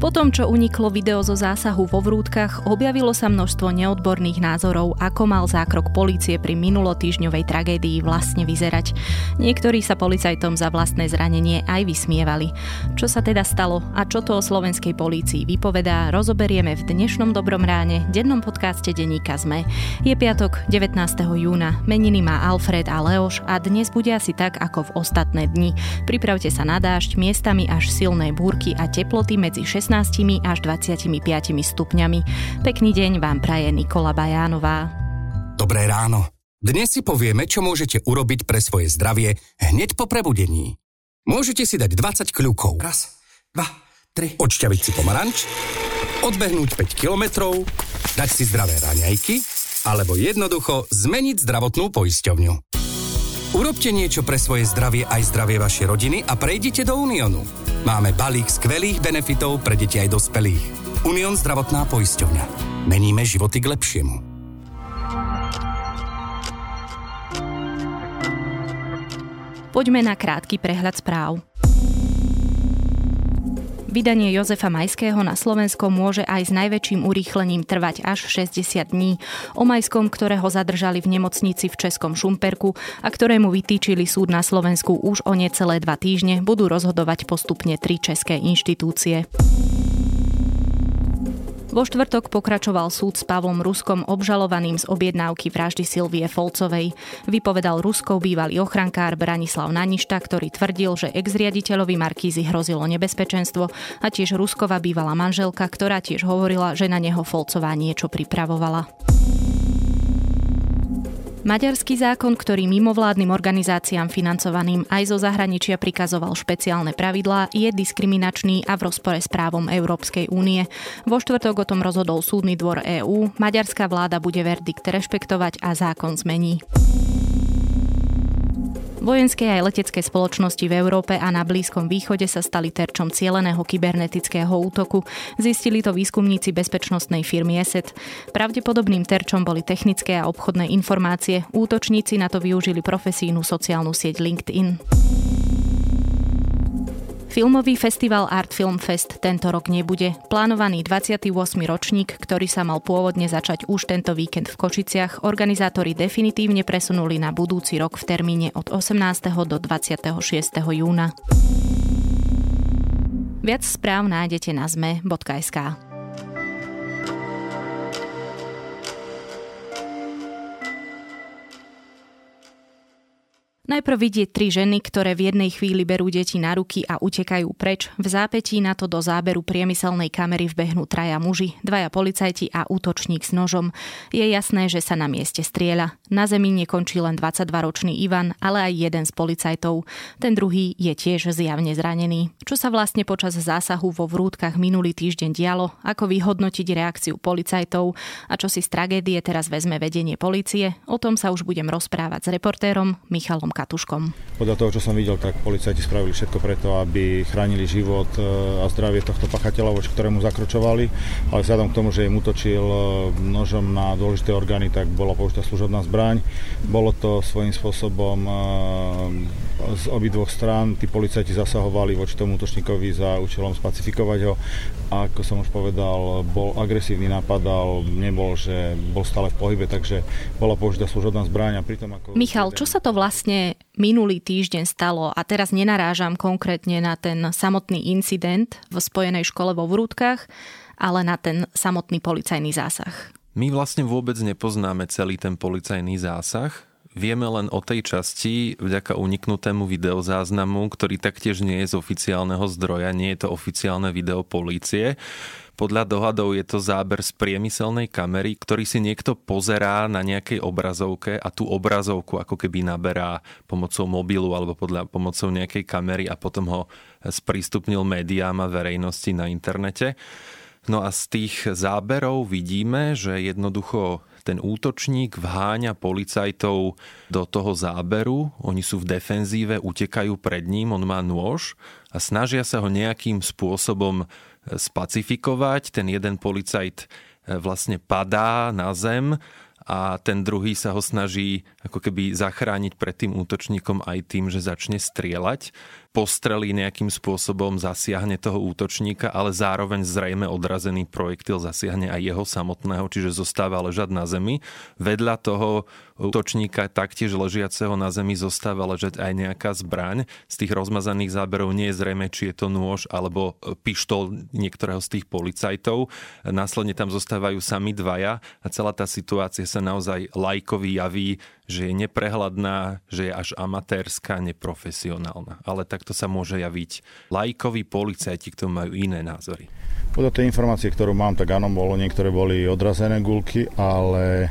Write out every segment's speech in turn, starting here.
Po tom, čo uniklo video zo zásahu vo Vrútkach, objavilo sa množstvo neodborných názorov, ako mal zákrok polície pri minulotýžňovej tragédii vlastne vyzerať. Niektorí sa policajtom za vlastné zranenie aj vysmievali. Čo sa teda stalo a čo to o slovenskej polícii vypovedá, rozoberieme v dnešnom Dobrom ráne, dennom podcaste Deníka ZME. Je piatok, 19. júna, meniny má Alfred a Leoš a dnes bude asi tak ako v ostatné dni. Pripravte sa na dážď, miestami až silné búrky a teploty medzi 16 16 až 25 stupňami. Pekný deň vám praje Nikola Bajánová. Dobré ráno. Dnes si povieme, čo môžete urobiť pre svoje zdravie hneď po prebudení. Môžete si dať 20 kľúkov. Raz, dva, tri. Odšťaviť si pomaranč, odbehnúť 5 kilometrov, dať si zdravé raňajky, alebo jednoducho zmeniť zdravotnú poisťovňu. Urobte niečo pre svoje zdravie aj zdravie vašej rodiny a prejdite do Uniónu. Máme balík skvelých benefitov pre deti aj dospelých. Unión zdravotná poisťovňa. Meníme životy k lepšiemu. Poďme na krátky prehľad správ. Vydanie Jozefa Majského na Slovensko môže aj s najväčším urýchlením trvať až 60 dní. O Majskom, ktorého zadržali v nemocnici v Českom Šumperku a ktorému vytýčili súd na Slovensku už o necelé dva týždne, budú rozhodovať postupne tri české inštitúcie. Vo štvrtok pokračoval súd s Pavlom Ruskom obžalovaným z objednávky vraždy Silvie Folcovej. Vypovedal Ruskov bývalý ochrankár Branislav Naništa, ktorý tvrdil, že ex-riaditeľovi Markízy hrozilo nebezpečenstvo a tiež Ruskova bývalá manželka, ktorá tiež hovorila, že na neho Folcová niečo pripravovala. Maďarský zákon, ktorý mimovládnym organizáciám financovaným aj zo zahraničia prikazoval špeciálne pravidlá, je diskriminačný a v rozpore s právom Európskej únie. Vo štvrtok o tom rozhodol súdny dvor EÚ, maďarská vláda bude verdikt rešpektovať a zákon zmení. Vojenské aj letecké spoločnosti v Európe a na Blízkom východe sa stali terčom cieleného kybernetického útoku. Zistili to výskumníci bezpečnostnej firmy ESET. Pravdepodobným terčom boli technické a obchodné informácie. Útočníci na to využili profesijnú sociálnu sieť LinkedIn. Filmový festival Art Film Fest tento rok nebude. Plánovaný 28. ročník, ktorý sa mal pôvodne začať už tento víkend v Košiciach, organizátori definitívne presunuli na budúci rok v termíne od 18. do 26. júna. Viac správ nájdete na zme.sk. Najprv vidieť tri ženy, ktoré v jednej chvíli berú deti na ruky a utekajú preč. V zápetí na to do záberu priemyselnej kamery vbehnú traja muži, dvaja policajti a útočník s nožom. Je jasné, že sa na mieste strieľa. Na zemi nekončí len 22-ročný Ivan, ale aj jeden z policajtov. Ten druhý je tiež zjavne zranený. Čo sa vlastne počas zásahu vo vrútkach minulý týždeň dialo, ako vyhodnotiť reakciu policajtov a čo si z tragédie teraz vezme vedenie policie, o tom sa už budem rozprávať s reportérom Michalom Katuškom. Podľa toho, čo som videl, tak policajti spravili všetko preto, aby chránili život e, a zdravie tohto pachateľa, voči ktorému zakročovali, ale vzhľadom k tomu, že im utočil e, nožom na dôležité orgány, tak bola použitá služobná zbraň. Bolo to svojím spôsobom e, z obidvoch strán. Tí policajti zasahovali voči tomu útočníkovi za účelom spacifikovať ho. A ako som už povedal, bol agresívny, napadal, nebol, že bol stále v pohybe, takže bola použitá služobná zbraň a pritom ako... Michal, čo sa to vlastne minulý týždeň stalo, a teraz nenarážam konkrétne na ten samotný incident v spojenej škole vo Vrútkach, ale na ten samotný policajný zásah. My vlastne vôbec nepoznáme celý ten policajný zásah. Vieme len o tej časti vďaka uniknutému videozáznamu, ktorý taktiež nie je z oficiálneho zdroja, nie je to oficiálne video polície. Podľa dohadov je to záber z priemyselnej kamery, ktorý si niekto pozerá na nejakej obrazovke a tú obrazovku ako keby naberá pomocou mobilu alebo podľa, pomocou nejakej kamery a potom ho sprístupnil médiám a verejnosti na internete. No a z tých záberov vidíme, že jednoducho ten útočník vháňa policajtov do toho záberu, oni sú v defenzíve, utekajú pred ním, on má nôž a snažia sa ho nejakým spôsobom spacifikovať. Ten jeden policajt e, vlastne padá na zem a ten druhý sa ho snaží ako keby zachrániť pred tým útočníkom aj tým, že začne strieľať postrelí nejakým spôsobom, zasiahne toho útočníka, ale zároveň zrejme odrazený projektil zasiahne aj jeho samotného, čiže zostáva ležať na zemi. Vedľa toho útočníka taktiež ležiaceho na zemi zostáva ležať aj nejaká zbraň. Z tých rozmazaných záberov nie je zrejme, či je to nôž alebo pištol niektorého z tých policajtov. Následne tam zostávajú sami dvaja a celá tá situácia sa naozaj lajkovi javí že je neprehľadná, že je až amatérska, neprofesionálna. Ale takto sa môže javiť lajkoví policajti, ktorí majú iné názory. Podľa tej informácie, ktorú mám, tak áno, bolo, niektoré boli odrazené gulky, ale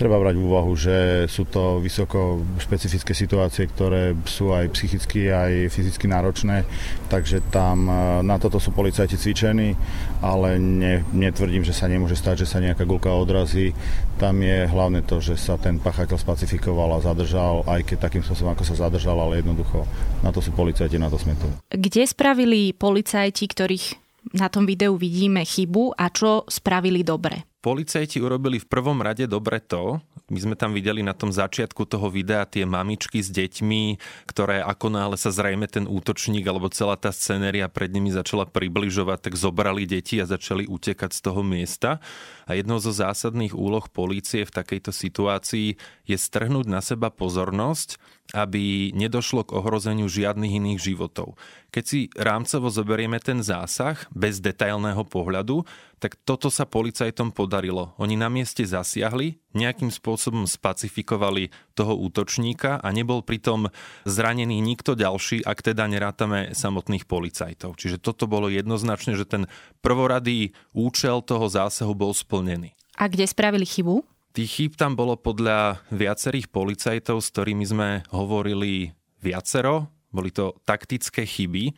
treba brať v úvahu, že sú to vysoko špecifické situácie, ktoré sú aj psychicky, aj fyzicky náročné, takže tam e, na toto sú policajti cvičení, ale ne, netvrdím, že sa nemôže stať, že sa nejaká gulka odrazí. Tam je hlavne to, že sa ten pachateľ spacifikoval a zadržal, aj keď takým spôsobom, ako sa zadržal, ale jednoducho na to sú policajti, na to sme tu. Kde spravili policajti, ktorých na tom videu vidíme chybu a čo spravili dobre? Policajti urobili v prvom rade dobre to, my sme tam videli na tom začiatku toho videa tie mamičky s deťmi, ktoré ako náhle sa zrejme ten útočník alebo celá tá scenéria pred nimi začala približovať, tak zobrali deti a začali utekať z toho miesta. A jednou zo zásadných úloh polície v takejto situácii je strhnúť na seba pozornosť, aby nedošlo k ohrozeniu žiadnych iných životov. Keď si rámcovo zoberieme ten zásah bez detailného pohľadu, tak toto sa policajtom podarilo. Oni na mieste zasiahli, nejakým spôsobom spacifikovali toho útočníka a nebol pritom zranený nikto ďalší, ak teda nerátame samotných policajtov. Čiže toto bolo jednoznačne, že ten prvoradý účel toho zásahu bol splnený. A kde spravili chybu? Tých chýb tam bolo podľa viacerých policajtov, s ktorými sme hovorili viacero. Boli to taktické chyby.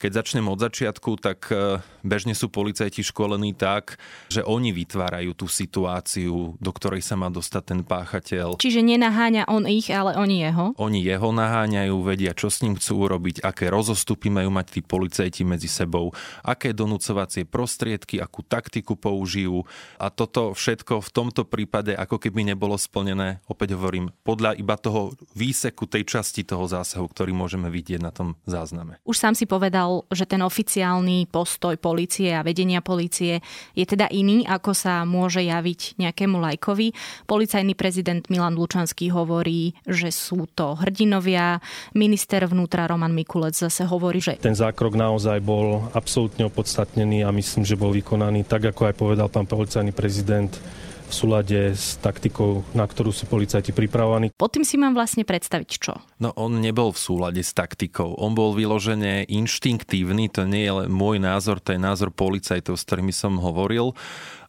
Keď začnem od začiatku, tak e, bežne sú policajti školení tak, že oni vytvárajú tú situáciu, do ktorej sa má dostať ten páchateľ. Čiže nenaháňa on ich, ale oni jeho? Oni jeho naháňajú, vedia, čo s ním chcú urobiť, aké rozostupy majú mať tí policajti medzi sebou, aké donúcovacie prostriedky, akú taktiku použijú. A toto všetko v tomto prípade ako keby nebolo splnené, opäť hovorím, podľa iba toho výseku tej časti toho zásahu, ktorý môžeme vidieť na tom zázname. Už sám si povedal, povedal, že ten oficiálny postoj policie a vedenia policie je teda iný, ako sa môže javiť nejakému lajkovi. Policajný prezident Milan Lučanský hovorí, že sú to hrdinovia. Minister vnútra Roman Mikulec zase hovorí, že... Ten zákrok naozaj bol absolútne opodstatnený a myslím, že bol vykonaný tak, ako aj povedal pán policajný prezident v súlade s taktikou, na ktorú sú policajti pripravovaní. Pod tým si mám vlastne predstaviť čo? No on nebol v súlade s taktikou. On bol vyložene inštinktívny, to nie je len môj názor, to je názor policajtov, s ktorými som hovoril.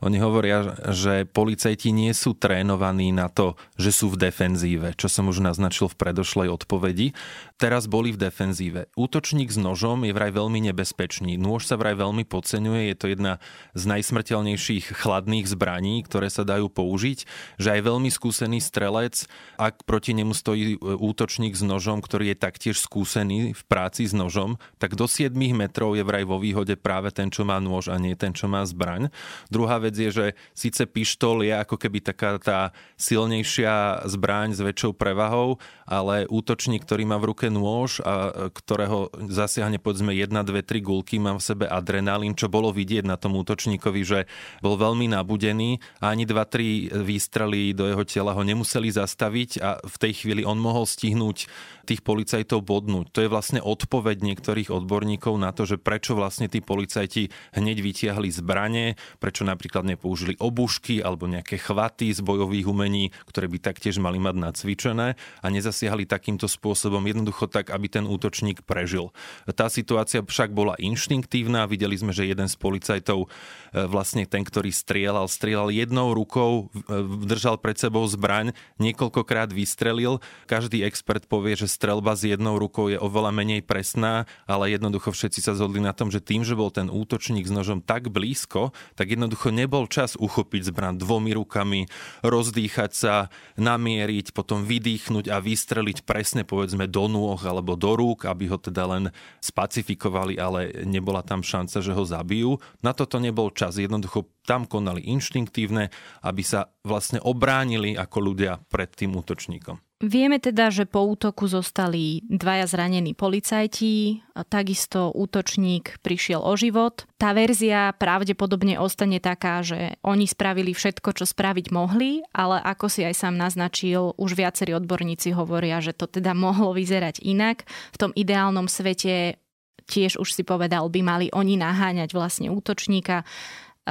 Oni hovoria, že policajti nie sú trénovaní na to, že sú v defenzíve, čo som už naznačil v predošlej odpovedi. Teraz boli v defenzíve. Útočník s nožom je vraj veľmi nebezpečný. Nôž sa vraj veľmi podceňuje, je to jedna z najsmrteľnejších chladných zbraní, ktoré sa dajú použiť, že aj veľmi skúsený strelec, ak proti nemu stojí útočník s nožom, ktorý je taktiež skúsený v práci s nožom, tak do 7 metrov je vraj vo výhode práve ten, čo má nôž a nie ten, čo má zbraň. Druhá vec je, že síce pištol je ako keby taká tá silnejšia zbraň s väčšou prevahou, ale útočník, ktorý má v ruke nôž a ktorého zasiahne povedzme 1, 2, 3 gulky, má v sebe adrenalín, čo bolo vidieť na tom útočníkovi, že bol veľmi nabudený a ani 2-3 výstrely do jeho tela ho nemuseli zastaviť a v tej chvíli on mohol stihnúť tých policajtov bodnúť. To je vlastne odpoveď niektorých odborníkov na to, že prečo vlastne tí policajti hneď vytiahli zbranie, prečo napríklad nepoužili obušky alebo nejaké chvaty z bojových umení, ktoré by taktiež mali mať nacvičené a nezasiahli takýmto spôsobom jednoducho tak, aby ten útočník prežil. Tá situácia však bola inštinktívna. Videli sme, že jeden z policajtov, e, vlastne ten, ktorý strieľal, strieľal jednou rukou, e, držal pred sebou zbraň, niekoľkokrát vystrelil. Každý expert povie, že strelba s jednou rukou je oveľa menej presná, ale jednoducho všetci sa zhodli na tom, že tým, že bol ten útočník s nožom tak blízko, tak jednoducho nebol nebol čas uchopiť zbran dvomi rukami, rozdýchať sa, namieriť, potom vydýchnuť a vystreliť presne povedzme do nôh alebo do rúk, aby ho teda len spacifikovali, ale nebola tam šanca, že ho zabijú. Na toto nebol čas. Jednoducho tam konali inštinktívne, aby sa vlastne obránili ako ľudia pred tým útočníkom. Vieme teda, že po útoku zostali dvaja zranení policajti, takisto útočník prišiel o život. Tá verzia pravdepodobne ostane taká, že oni spravili všetko, čo spraviť mohli, ale ako si aj sám naznačil, už viacerí odborníci hovoria, že to teda mohlo vyzerať inak. V tom ideálnom svete tiež už si povedal, by mali oni naháňať vlastne útočníka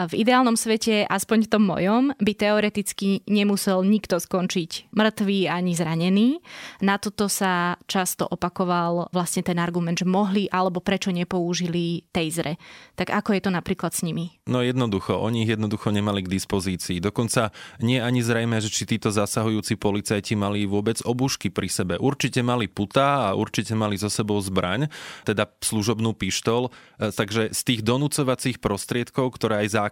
v ideálnom svete, aspoň v tom mojom, by teoreticky nemusel nikto skončiť mŕtvý ani zranený. Na toto sa často opakoval vlastne ten argument, že mohli alebo prečo nepoužili tejzre. Tak ako je to napríklad s nimi? No jednoducho, oni ich jednoducho nemali k dispozícii. Dokonca nie ani zrejme, že či títo zasahujúci policajti mali vôbec obušky pri sebe. Určite mali puta a určite mali so sebou zbraň, teda služobnú pištol. E, takže z tých donúcovacích prostriedkov, ktoré aj zákon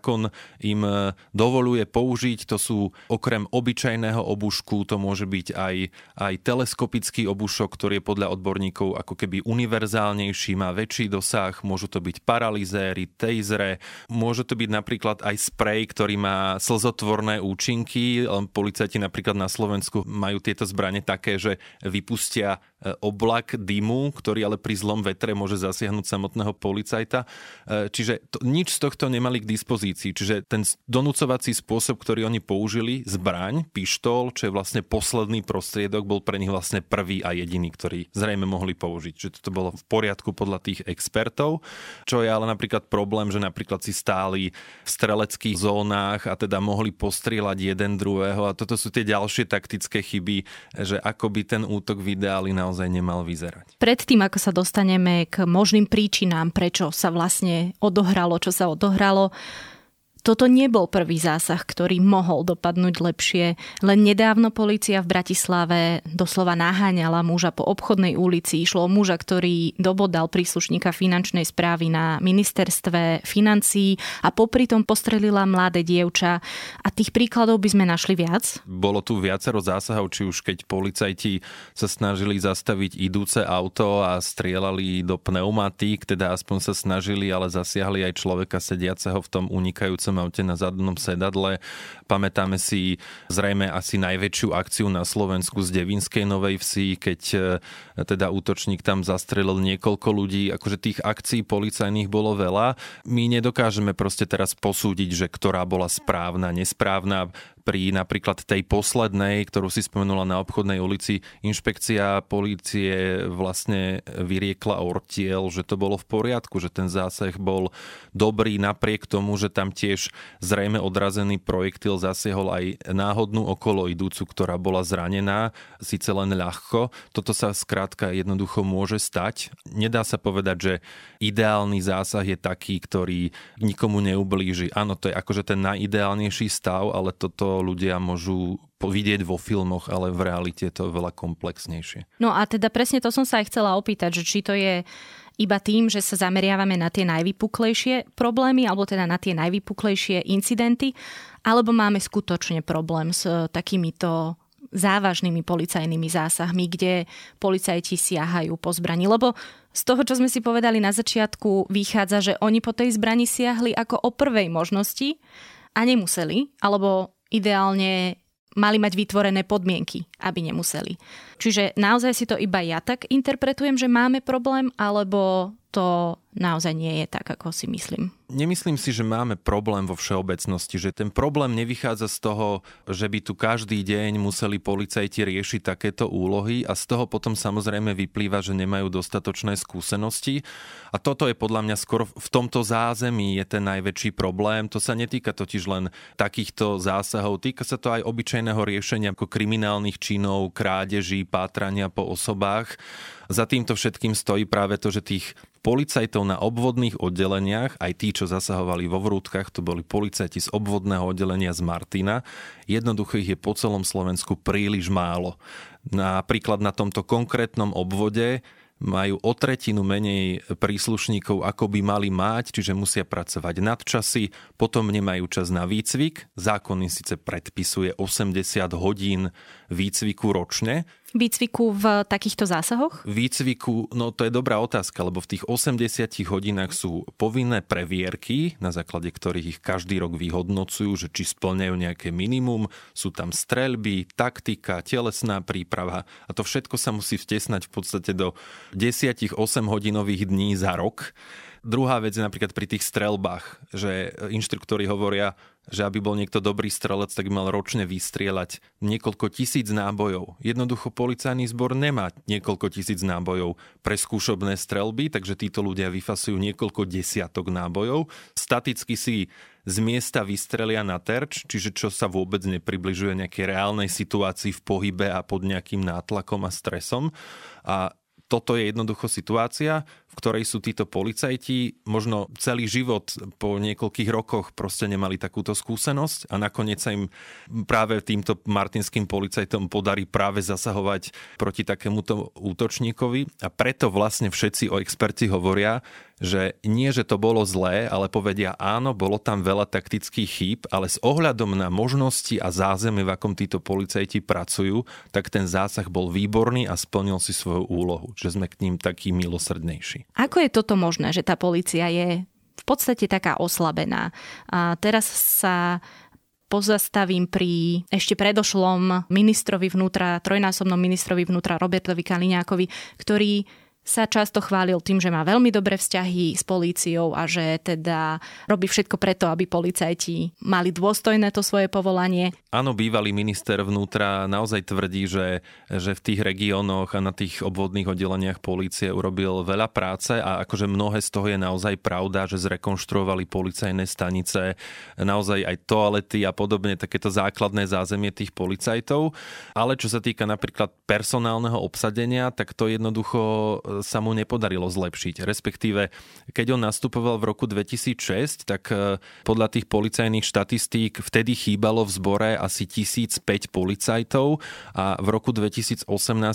im e, dovoluje použiť. To sú okrem obyčajného obušku, to môže byť aj, aj teleskopický obušok, ktorý je podľa odborníkov ako keby univerzálnejší, má väčší dosah, môžu to byť paralizéry, tejzre, môže to byť napríklad aj sprej, ktorý má slzotvorné účinky. Policajti napríklad na Slovensku majú tieto zbranie také, že vypustia oblak dymu, ktorý ale pri zlom vetre môže zasiahnuť samotného policajta. E, čiže to, nič z tohto nemali k dispozícii. Čiže ten donúcovací spôsob, ktorý oni použili, zbraň, pištol, čo je vlastne posledný prostriedok, bol pre nich vlastne prvý a jediný, ktorý zrejme mohli použiť. Čiže toto bolo v poriadku podľa tých expertov, čo je ale napríklad problém, že napríklad si stáli v streleckých zónach a teda mohli postrieľať jeden druhého a toto sú tie ďalšie taktické chyby, že ako by ten útok v ideáli naozaj nemal vyzerať. Predtým, ako sa dostaneme k možným príčinám, prečo sa vlastne odohralo, čo sa odohralo, toto nebol prvý zásah, ktorý mohol dopadnúť lepšie. Len nedávno policia v Bratislave doslova naháňala muža po obchodnej ulici. Išlo o muža, ktorý dobodal príslušníka finančnej správy na ministerstve financí a popri tom postrelila mladé dievča. A tých príkladov by sme našli viac? Bolo tu viacero zásahov, či už keď policajti sa snažili zastaviť idúce auto a strieľali do pneumatík, teda aspoň sa snažili, ale zasiahli aj človeka sediaceho v tom unikajúcom aute na zadnom sedadle. Pamätáme si zrejme asi najväčšiu akciu na Slovensku z Devinskej Novej Vsi, keď e, teda útočník tam zastrelil niekoľko ľudí. Akože tých akcií policajných bolo veľa. My nedokážeme proste teraz posúdiť, že ktorá bola správna, nesprávna pri napríklad tej poslednej, ktorú si spomenula na obchodnej ulici, inšpekcia polície vlastne vyriekla ortiel, že to bolo v poriadku, že ten zásah bol dobrý napriek tomu, že tam tiež zrejme odrazený projektil zasiahol aj náhodnú okolo idúcu, ktorá bola zranená, síce len ľahko. Toto sa skrátka jednoducho môže stať. Nedá sa povedať, že ideálny zásah je taký, ktorý nikomu neublíži. Áno, to je akože ten najideálnejší stav, ale toto ľudia môžu vidieť vo filmoch, ale v realite je to veľa komplexnejšie. No a teda presne to som sa aj chcela opýtať, že či to je iba tým, že sa zameriavame na tie najvypuklejšie problémy, alebo teda na tie najvypuklejšie incidenty, alebo máme skutočne problém s takýmito závažnými policajnými zásahmi, kde policajti siahajú po zbrani. Lebo z toho, čo sme si povedali na začiatku, vychádza, že oni po tej zbrani siahli ako o prvej možnosti a nemuseli, alebo ideálne mali mať vytvorené podmienky, aby nemuseli. Čiže naozaj si to iba ja tak interpretujem, že máme problém, alebo to naozaj nie je tak, ako si myslím. Nemyslím si, že máme problém vo všeobecnosti, že ten problém nevychádza z toho, že by tu každý deň museli policajti riešiť takéto úlohy a z toho potom samozrejme vyplýva, že nemajú dostatočné skúsenosti. A toto je podľa mňa skoro v tomto zázemí je ten najväčší problém. To sa netýka totiž len takýchto zásahov, týka sa to aj obyčajného riešenia ako kriminálnych činov, krádeží, pátrania po osobách. Za týmto všetkým stojí práve to, že tých policajtov na obvodných oddeleniach, aj tí, čo zasahovali vo vrútkach, to boli policajti z obvodného oddelenia z Martina, jednoducho ich je po celom Slovensku príliš málo. Napríklad na tomto konkrétnom obvode majú o tretinu menej príslušníkov, ako by mali mať, čiže musia pracovať nadčasy, potom nemajú čas na výcvik. Zákon síce predpisuje 80 hodín výcviku ročne, výcviku v takýchto zásahoch? Výcviku, no to je dobrá otázka, lebo v tých 80 hodinách sú povinné previerky, na základe ktorých ich každý rok vyhodnocujú, že či splňajú nejaké minimum, sú tam streľby, taktika, telesná príprava a to všetko sa musí vtesnať v podstate do 10-8 hodinových dní za rok. Druhá vec je napríklad pri tých strelbách, že inštruktori hovoria, že aby bol niekto dobrý strelec, tak mal ročne vystrieľať niekoľko tisíc nábojov. Jednoducho policajný zbor nemá niekoľko tisíc nábojov pre skúšobné strelby, takže títo ľudia vyfasujú niekoľko desiatok nábojov. Staticky si z miesta vystrelia na terč, čiže čo sa vôbec nepribližuje nejakej reálnej situácii v pohybe a pod nejakým nátlakom a stresom. A toto je jednoducho situácia, ktorej sú títo policajti možno celý život po niekoľkých rokoch proste nemali takúto skúsenosť a nakoniec sa im práve týmto martinským policajtom podarí práve zasahovať proti takémuto útočníkovi. A preto vlastne všetci o experti hovoria, že nie, že to bolo zlé, ale povedia áno, bolo tam veľa taktických chýb, ale s ohľadom na možnosti a zázemie, v akom títo policajti pracujú, tak ten zásah bol výborný a splnil si svoju úlohu, že sme k ním takí milosrdnejší. Ako je toto možné, že tá policia je v podstate taká oslabená? A teraz sa pozastavím pri ešte predošlom ministrovi vnútra, trojnásobnom ministrovi vnútra Robertovi Kaliňákovi, ktorý sa často chválil tým, že má veľmi dobré vzťahy s políciou a že teda robí všetko preto, aby policajti mali dôstojné to svoje povolanie. Áno, bývalý minister vnútra naozaj tvrdí, že, že v tých regiónoch a na tých obvodných oddeleniach polície urobil veľa práce a akože mnohé z toho je naozaj pravda, že zrekonštruovali policajné stanice, naozaj aj toalety a podobne, takéto základné zázemie tých policajtov. Ale čo sa týka napríklad personálneho obsadenia, tak to jednoducho sa mu nepodarilo zlepšiť. Respektíve, keď on nastupoval v roku 2006, tak e, podľa tých policajných štatistík vtedy chýbalo v zbore asi 1005 policajtov a v roku 2018,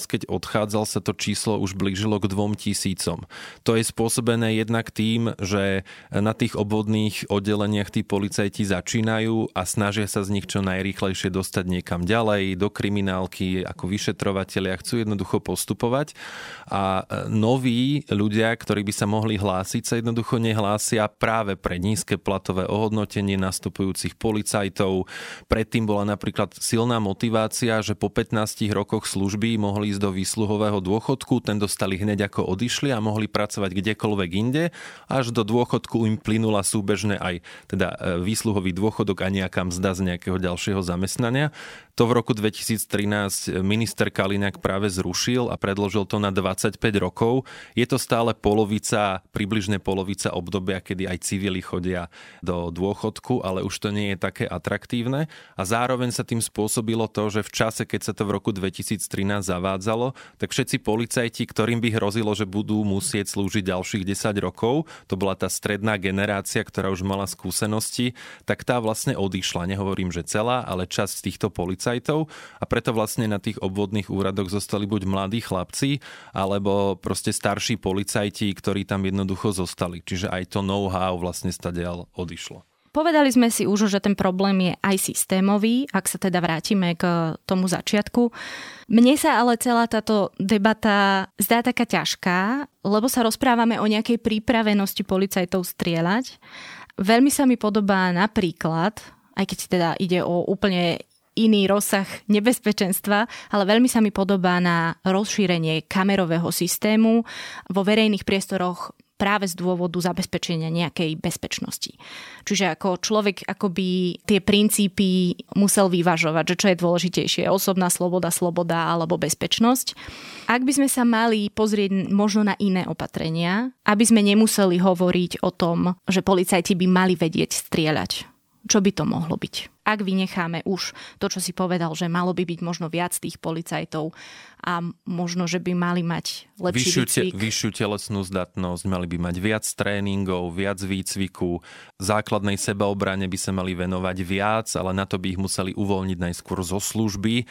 keď odchádzal, sa to číslo už blížilo k 2000. To je spôsobené jednak tým, že na tých obvodných oddeleniach tí policajti začínajú a snažia sa z nich čo najrýchlejšie dostať niekam ďalej, do kriminálky, ako vyšetrovateľia, chcú jednoducho postupovať a e, noví ľudia, ktorí by sa mohli hlásiť, sa jednoducho nehlásia práve pre nízke platové ohodnotenie nastupujúcich policajtov. Predtým bola napríklad silná motivácia, že po 15 rokoch služby mohli ísť do výsluhového dôchodku, ten dostali hneď ako odišli a mohli pracovať kdekoľvek inde, až do dôchodku im plynula súbežne aj teda e, výsluhový dôchodok a nejaká mzda z nejakého ďalšieho zamestnania. To v roku 2013 minister Kaliňák práve zrušil a predložil to na 25 rokov. Je to stále polovica, približne polovica obdobia, kedy aj civili chodia do dôchodku, ale už to nie je také atraktívne. A zároveň sa tým spôsobilo to, že v čase, keď sa to v roku 2013 zavádzalo, tak všetci policajti, ktorým by hrozilo, že budú musieť slúžiť ďalších 10 rokov, to bola tá stredná generácia, ktorá už mala skúsenosti, tak tá vlastne odišla. Nehovorím, že celá, ale časť týchto policajtov policajtov a preto vlastne na tých obvodných úradoch zostali buď mladí chlapci, alebo proste starší policajti, ktorí tam jednoducho zostali. Čiže aj to know-how vlastne stadiaľ odišlo. Povedali sme si už, že ten problém je aj systémový, ak sa teda vrátime k tomu začiatku. Mne sa ale celá táto debata zdá taká ťažká, lebo sa rozprávame o nejakej prípravenosti policajtov strieľať. Veľmi sa mi podobá napríklad, aj keď teda ide o úplne iný rozsah nebezpečenstva, ale veľmi sa mi podobá na rozšírenie kamerového systému vo verejných priestoroch práve z dôvodu zabezpečenia nejakej bezpečnosti. Čiže ako človek akoby tie princípy musel vyvažovať, že čo je dôležitejšie, osobná sloboda, sloboda alebo bezpečnosť. Ak by sme sa mali pozrieť možno na iné opatrenia, aby sme nemuseli hovoriť o tom, že policajti by mali vedieť strieľať čo by to mohlo byť? Ak vynecháme už to, čo si povedal, že malo by byť možno viac tých policajtov a možno, že by mali mať lepší vyššiu, te, vyššiu telesnú zdatnosť, mali by mať viac tréningov, viac výcviku, základnej sebaobrane by sa mali venovať viac, ale na to by ich museli uvoľniť najskôr zo služby,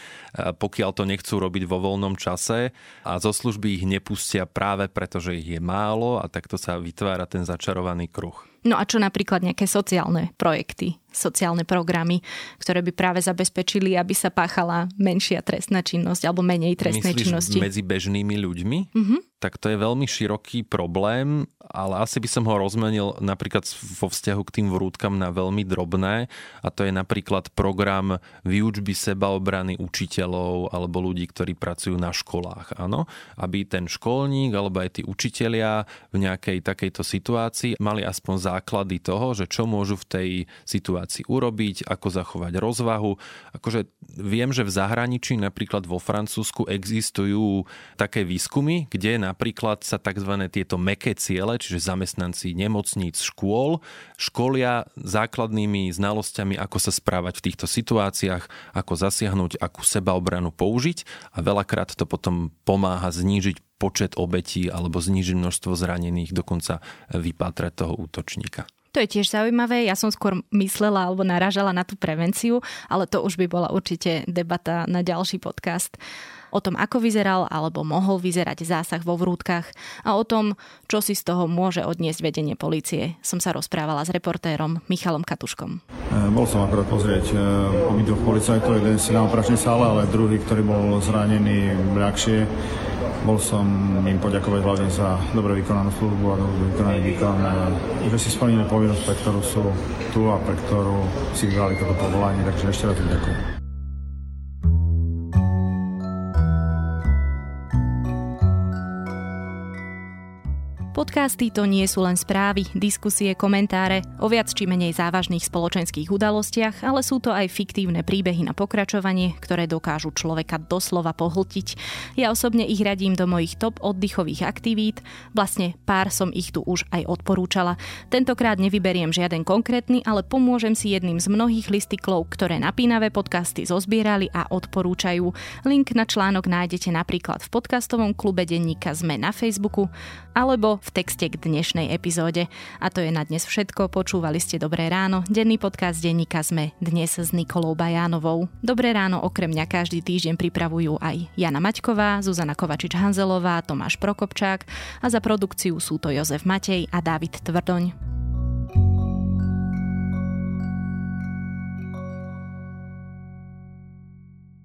pokiaľ to nechcú robiť vo voľnom čase. A zo služby ich nepustia práve preto, že ich je málo a takto sa vytvára ten začarovaný kruh. No a čo napríklad nejaké sociálne projekty, sociálne programy, ktoré by práve zabezpečili, aby sa páchala menšia trestná činnosť alebo menej trestnej Myslíš činnosti? medzi bežnými ľuďmi? Mm-hmm tak to je veľmi široký problém, ale asi by som ho rozmenil napríklad vo vzťahu k tým vrútkam na veľmi drobné a to je napríklad program výučby sebaobrany učiteľov alebo ľudí, ktorí pracujú na školách. Áno? Aby ten školník alebo aj tí učitelia v nejakej takejto situácii mali aspoň základy toho, že čo môžu v tej situácii urobiť, ako zachovať rozvahu. Akože viem, že v zahraničí, napríklad vo Francúzsku, existujú také výskumy, kde na napríklad sa tzv. tieto meké ciele, čiže zamestnanci nemocníc, škôl, školia základnými znalosťami, ako sa správať v týchto situáciách, ako zasiahnuť, akú sebaobranu použiť a veľakrát to potom pomáha znížiť počet obetí alebo znížiť množstvo zranených, dokonca vypátrať toho útočníka. To je tiež zaujímavé. Ja som skôr myslela alebo naražala na tú prevenciu, ale to už by bola určite debata na ďalší podcast o tom, ako vyzeral alebo mohol vyzerať zásah vo vrútkach a o tom, čo si z toho môže odniesť vedenie policie. Som sa rozprávala s reportérom Michalom Katuškom. E, bol som akorát pozrieť e, obidvoch policajtov, jeden si na operačnej sále, ale druhý, ktorý bol zranený ľahšie. Bol som im poďakovať hlavne za dobre vykonanú službu a dobre vykonaný výkon, že si splnili povinnosť, pre ktorú sú tu a pre ktorú si vybrali toto povolanie, takže ešte raz ďakujem. Podcasty to nie sú len správy, diskusie, komentáre o viac či menej závažných spoločenských udalostiach, ale sú to aj fiktívne príbehy na pokračovanie, ktoré dokážu človeka doslova pohltiť. Ja osobne ich radím do mojich top oddychových aktivít, vlastne pár som ich tu už aj odporúčala. Tentokrát nevyberiem žiaden konkrétny, ale pomôžem si jedným z mnohých listiklov, ktoré napínavé podcasty zozbierali a odporúčajú. Link na článok nájdete napríklad v podcastovom klube denníka ZME na Facebooku alebo v texte k dnešnej epizóde. A to je na dnes všetko. Počúvali ste Dobré ráno. Denný podcast denníka sme dnes s Nikolou Bajánovou. Dobré ráno okrem mňa každý týždeň pripravujú aj Jana Maťková, Zuzana Kovačič-Hanzelová, Tomáš Prokopčák a za produkciu sú to Jozef Matej a David Tvrdoň.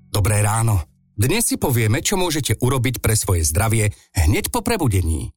Dobré ráno. Dnes si povieme, čo môžete urobiť pre svoje zdravie hneď po prebudení.